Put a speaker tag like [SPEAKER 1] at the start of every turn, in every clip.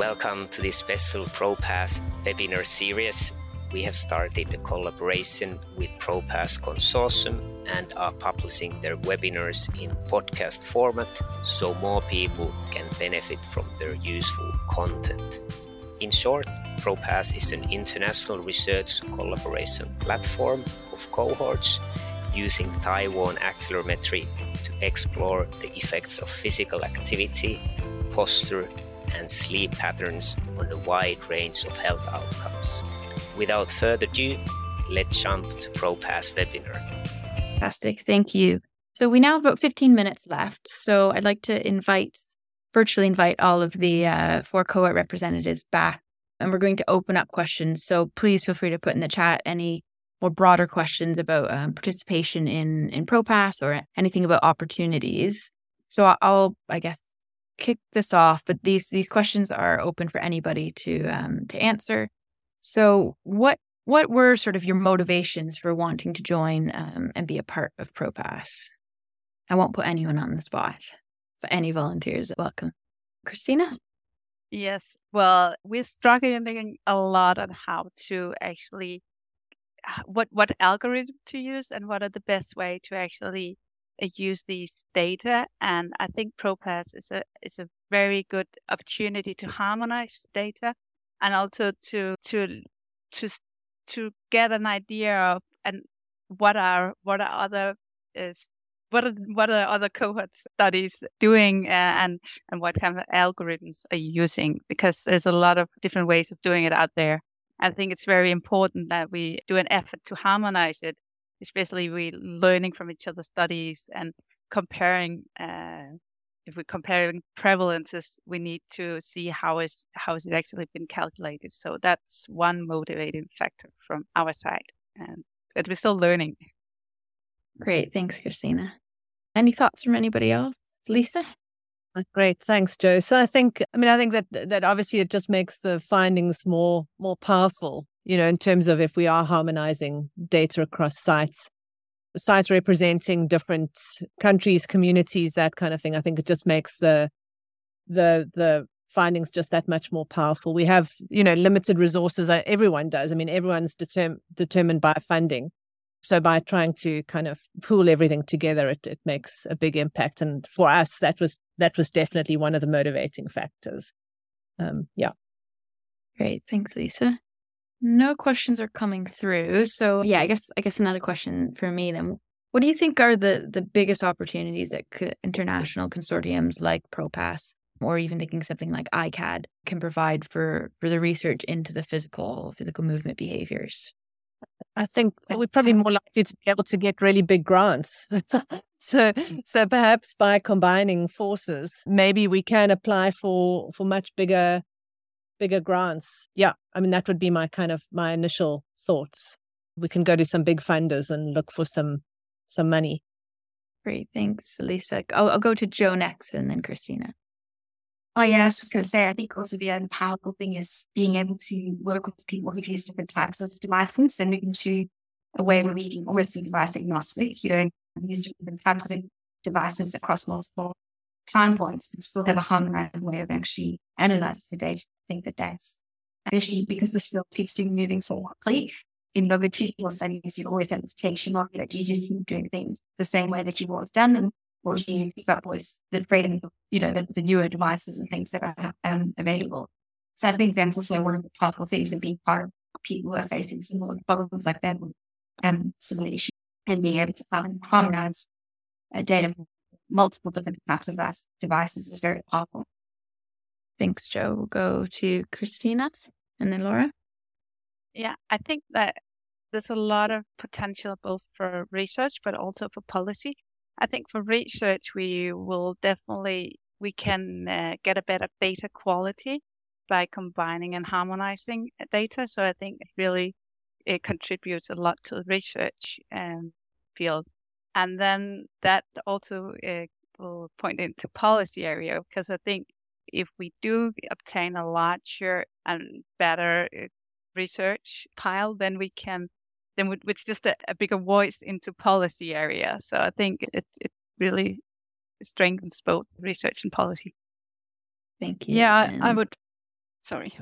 [SPEAKER 1] Welcome to this special ProPass webinar series. We have started a collaboration with ProPass Consortium and are publishing their webinars in podcast format so more people can benefit from their useful content. In short, ProPass is an international research collaboration platform of cohorts using thigh-worn accelerometry to explore the effects of physical activity, posture, and sleep patterns on a wide range of health outcomes. Without further ado, let's jump to ProPass webinar.
[SPEAKER 2] Fantastic. Thank you. So we now have about 15 minutes left. So I'd like to invite, virtually invite all of the uh, four cohort representatives back. And we're going to open up questions. So please feel free to put in the chat any more broader questions about um, participation in in ProPass or anything about opportunities. So I'll, I guess, kick this off, but these these questions are open for anybody to um, to answer. So, what what were sort of your motivations for wanting to join um, and be a part of ProPass? I won't put anyone on the spot. So, any volunteers, welcome. Christina.
[SPEAKER 3] Yes. Well, we're struggling a lot on how to actually what what algorithm to use and what are the best way to actually use these data. And I think ProPass is a is a very good opportunity to harmonize data and also to to to to get an idea of and what are what are other is what are what are other cohort studies doing uh, and and what kind of algorithms are you using because there's a lot of different ways of doing it out there i think it's very important that we do an effort to harmonize it especially we learning from each other's studies and comparing uh, if we're comparing prevalences we need to see how is how is it actually been calculated. So that's one motivating factor from our side and that we're still learning.
[SPEAKER 2] Great. Thanks christina. Any thoughts from anybody else? Lisa?
[SPEAKER 4] Uh, Great, thanks, Joe. So I think, I mean, I think that that obviously it just makes the findings more more powerful you know, in terms of if we are harmonizing data across sites, sites representing different countries, communities, that kind of thing. I think it just makes the the the findings just that much more powerful. We have, you know, limited resources. Uh, everyone does. I mean, everyone's determ- determined by funding. So by trying to kind of pool everything together, it, it makes a big impact. And for us, that was that was definitely one of the motivating factors. Um, yeah.
[SPEAKER 2] Great. Thanks, Lisa. No questions are coming through. So yeah, I guess I guess another question for me then. What do you think are the the biggest opportunities that international consortiums like ProPass or even thinking something like ICAD can provide for for the research into the physical physical movement behaviors?
[SPEAKER 4] I think we're probably more likely to be able to get really big grants. so so perhaps by combining forces, maybe we can apply for for much bigger bigger grants. Yeah, I mean, that would be my kind of my initial thoughts. We can go to some big funders and look for some some money.
[SPEAKER 2] Great, thanks, Lisa. I'll, I'll go to Joe next, and then Christina.
[SPEAKER 5] Oh yeah, I was just going to say, I think also the other powerful thing is being able to work with people who use different types of devices and moving to a way where we can almost be device agnostic. You don't use different types of devices across multiple time points and still have a harmonized way of actually analyzing the data. Think that that's especially because the field keeps doing moving so quickly. In longitudinal studies, you always have this tension of that you just keep doing things the same way that you've always done them, or you keep up with the freedom you know, the, the newer devices and things that are um, available. So I think that's also one of the powerful things of being part of people who are facing similar problems like that with um, issues, and being able to harmonize uh, data from multiple different types of devices is very powerful.
[SPEAKER 2] Thanks, Joe. We'll go to Christina and then Laura.
[SPEAKER 3] Yeah, I think that there's a lot of potential both for research but also for policy. I think for research, we will definitely we can uh, get a better data quality by combining and harmonizing data. So I think it really it contributes a lot to the research um, field. And then that also uh, will point into policy area because I think if we do obtain a larger and better uh, research pile, then we can then with, with just a, a, bigger voice into policy area. So I think it it really strengthens both research and policy.
[SPEAKER 2] Thank you.
[SPEAKER 3] Yeah, and... I would sorry.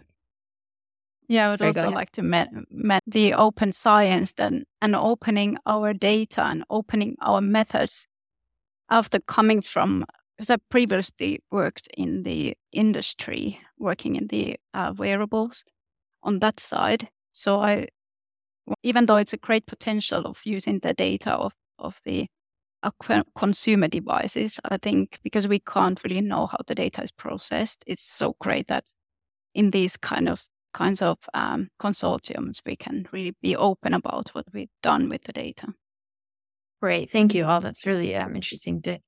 [SPEAKER 3] Yeah, I would Sorry, also like to met, met the open science then and opening our data and opening our methods after coming from because I previously worked in the industry, working in the uh, wearables on that side. So I, even though it's a great potential of using the data of of the uh, consumer devices, I think because we can't really know how the data is processed, it's so great that in these kind of kinds of um, consortiums, we can really be open about what we've done with the data.
[SPEAKER 2] Great. Thank you all. That's really um, interesting to,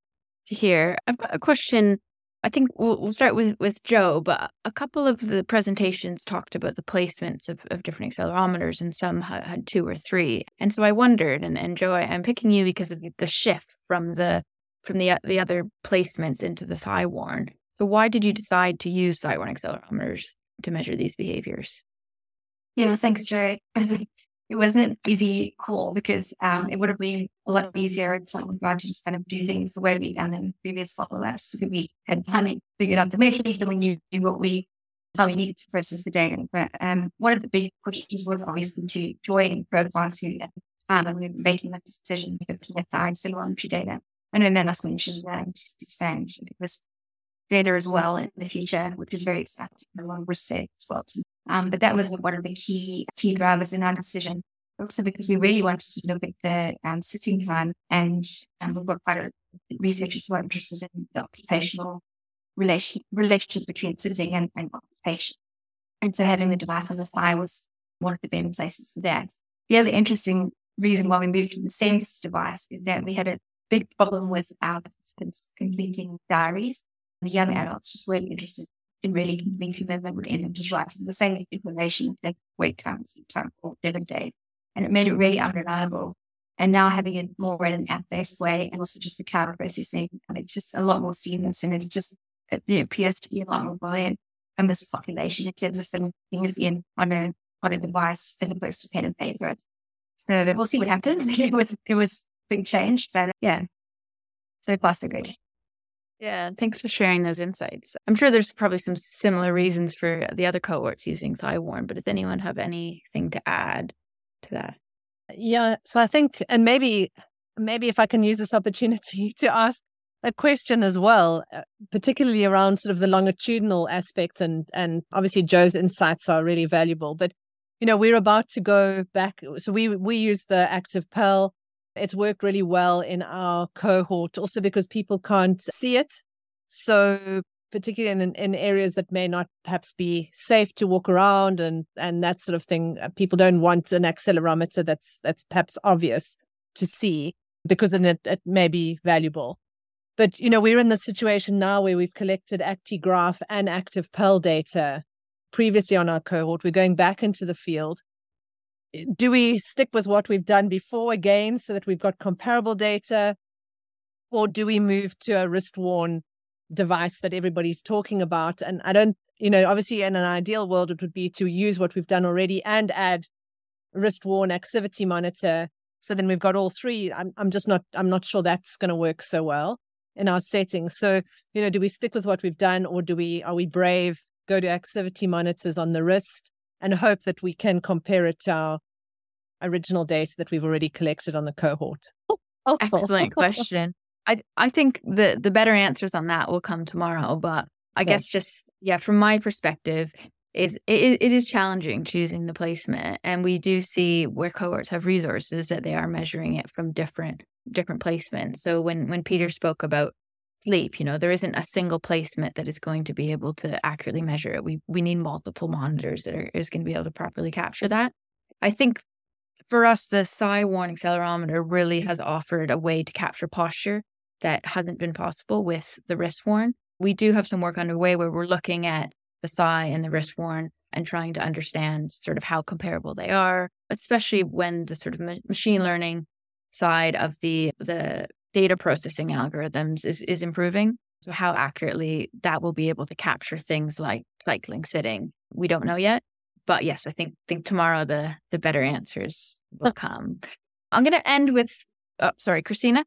[SPEAKER 2] to hear. I've got a question. I think we'll, we'll start with, with Joe, but a couple of the presentations talked about the placements of, of different accelerometers, and some had, had two or three. And so I wondered, and, and Joe, I, I'm picking you because of the shift from the from the the other placements into the thigh-worn. So why did you decide to use thigh-worn accelerometers to measure these behaviors?
[SPEAKER 5] Yeah, thanks, Jerry. It wasn't easy call because um, it would have been a lot easier if someone got to just kind of do things the way we done in previous follow ups. We had kind of figured out the mechanism, we knew what we how we needed to process the data. But um, one of the big pushes was obviously to join protocols who at the time we were making that decision to collect the accelerometry data. And then us mentioned that to expand because data as well in the future, which is very exciting and one we're as well. Um, but that was one of the key key drivers in our decision. Also because we really wanted to look at the um, sitting time and um, we've got quite a researchers who are interested in the occupational relation, relationship between sitting and, and occupation. And so having the device on the thigh was one of the better places for that. The other interesting reason why we moved to the SENS device is that we had a big problem with our participants completing diaries the young adults just weren't interested in really convincing them and would end up just writing the same information like wait times, time for seven days. And it made it really unreliable. And now having it more in an app-based way and also just the cloud processing, and it's just a lot more seamless and it's just it appears to be a lot more buoyant and this population in terms of filling things in on a on a device as opposed to pen and paper. So we'll see what happens. it was it was big change, but yeah. So far so good.
[SPEAKER 2] Yeah, thanks for sharing those insights. I'm sure there's probably some similar reasons for the other cohorts using thigh-worn, but does anyone have anything to add to that?
[SPEAKER 4] Yeah, so I think, and maybe, maybe if I can use this opportunity to ask a question as well, uh, particularly around sort of the longitudinal aspect, and and obviously Joe's insights are really valuable. But you know, we're about to go back, so we we use the activPAL it's worked really well in our cohort, also because people can't see it. So particularly in, in areas that may not perhaps be safe to walk around and and that sort of thing, uh, people don't want an accelerometer that's that's perhaps obvious to see because then it, it may be valuable. But you know, we're in the situation now where we've collected ActiGraph and activPAL data previously on our cohort. We're going back into the field do we stick with what we've done before again so that we've got comparable data? Or do we move to a wrist worn device that everybody's talking about? And I don't, you know, obviously in an ideal world, it would be to use what we've done already and add wrist worn activity monitor. So then we've got all three. I'm, I'm just not, I'm not sure that's going to work so well in our setting. So, you know, do we stick with what we've done or do we, are we brave, go to activity monitors on the wrist? And hope that we can compare it to our original data that we've already collected on the cohort?
[SPEAKER 2] Oh, Excellent question. I I think the the better answers on that will come tomorrow, but I guess just yeah, from my perspective, is it, it is challenging choosing the placement, and we do see where cohorts have resources that they are measuring it from different different placements. So when when Peter spoke about sleep. You know, there isn't a single placement that is going to be able to accurately measure it. We we need multiple monitors that are is going to be able to properly capture that. I think for us, the thigh-worn accelerometer really has offered a way to capture posture that hasn't been possible with the wrist worn. We do have some work underway where we're looking at the thigh and the wrist worn and trying to understand sort of how comparable they are, especially when the sort of ma- machine learning side of the the data processing algorithms is, is improving. So how accurately that will be able to capture things like cycling sitting, we don't know yet. But yes, I think think tomorrow the the better answers will come. I'm going to end with, oh, sorry, Christina.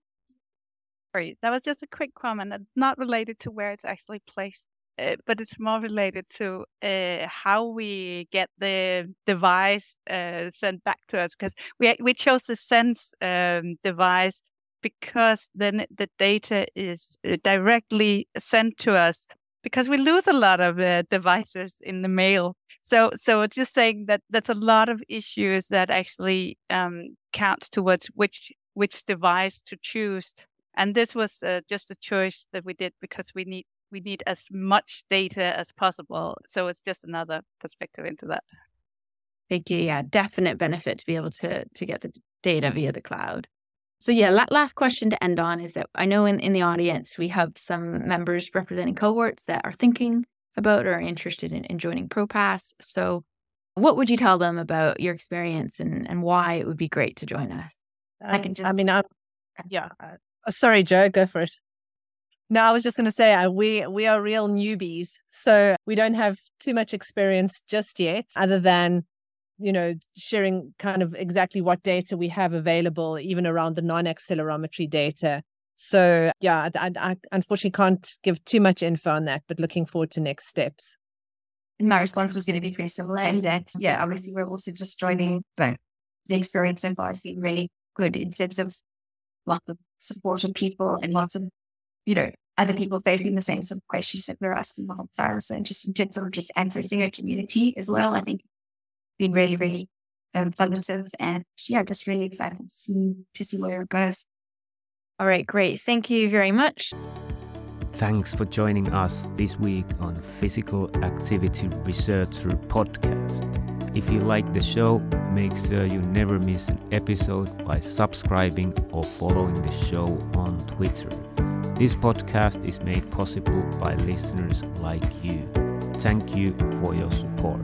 [SPEAKER 3] Sorry, that was just a quick comment. That's not related to where it's actually placed uh, but it's more related to uh, how we get the device uh, sent back to us because we we chose the SENS um, device because then the data is uh, directly sent to us because we lose a lot of uh, devices in the mail. So so it's just saying that that's a lot of issues that actually um, count towards which which device to choose. And this was uh, just a choice that we did because we need we need as much data as possible. So it's just another perspective into that.
[SPEAKER 2] Thank you. Yeah, definite benefit to be able to to get the data via the cloud. So yeah, last question to end on is that I know in, in the audience we have some members representing cohorts that are thinking about or are interested in, in joining ProPass. So what would you tell them about your experience and, and why it would be great to join us?
[SPEAKER 4] I can just I mean I'm yeah. Uh, sorry, Joe, go for it. No, I was just going to say uh, we we are real newbies, so we don't have too much experience just yet, other than you know sharing kind of exactly what data we have available, even around the non-accelerometry data. So yeah, I, I unfortunately can't give too much info on that, but looking forward to next steps.
[SPEAKER 5] My response was going to be pretty similar in that, yeah, obviously we're also just joining, but the experience so far has been really good in terms of lots of supportive people and lots of you know, other people facing the same sort of questions that we're asking the whole time. So just in terms of just accessing a community as well, I think been really, really um, positive and yeah, just really excited to see to see where it goes.
[SPEAKER 2] All right, great. Thank you very much.
[SPEAKER 1] Thanks for joining us this week on Physical Activity Researcher Podcast. If you like the show, make sure you never miss an episode by subscribing or following the show on Twitter. This podcast is made possible by listeners like you. Thank you for your support.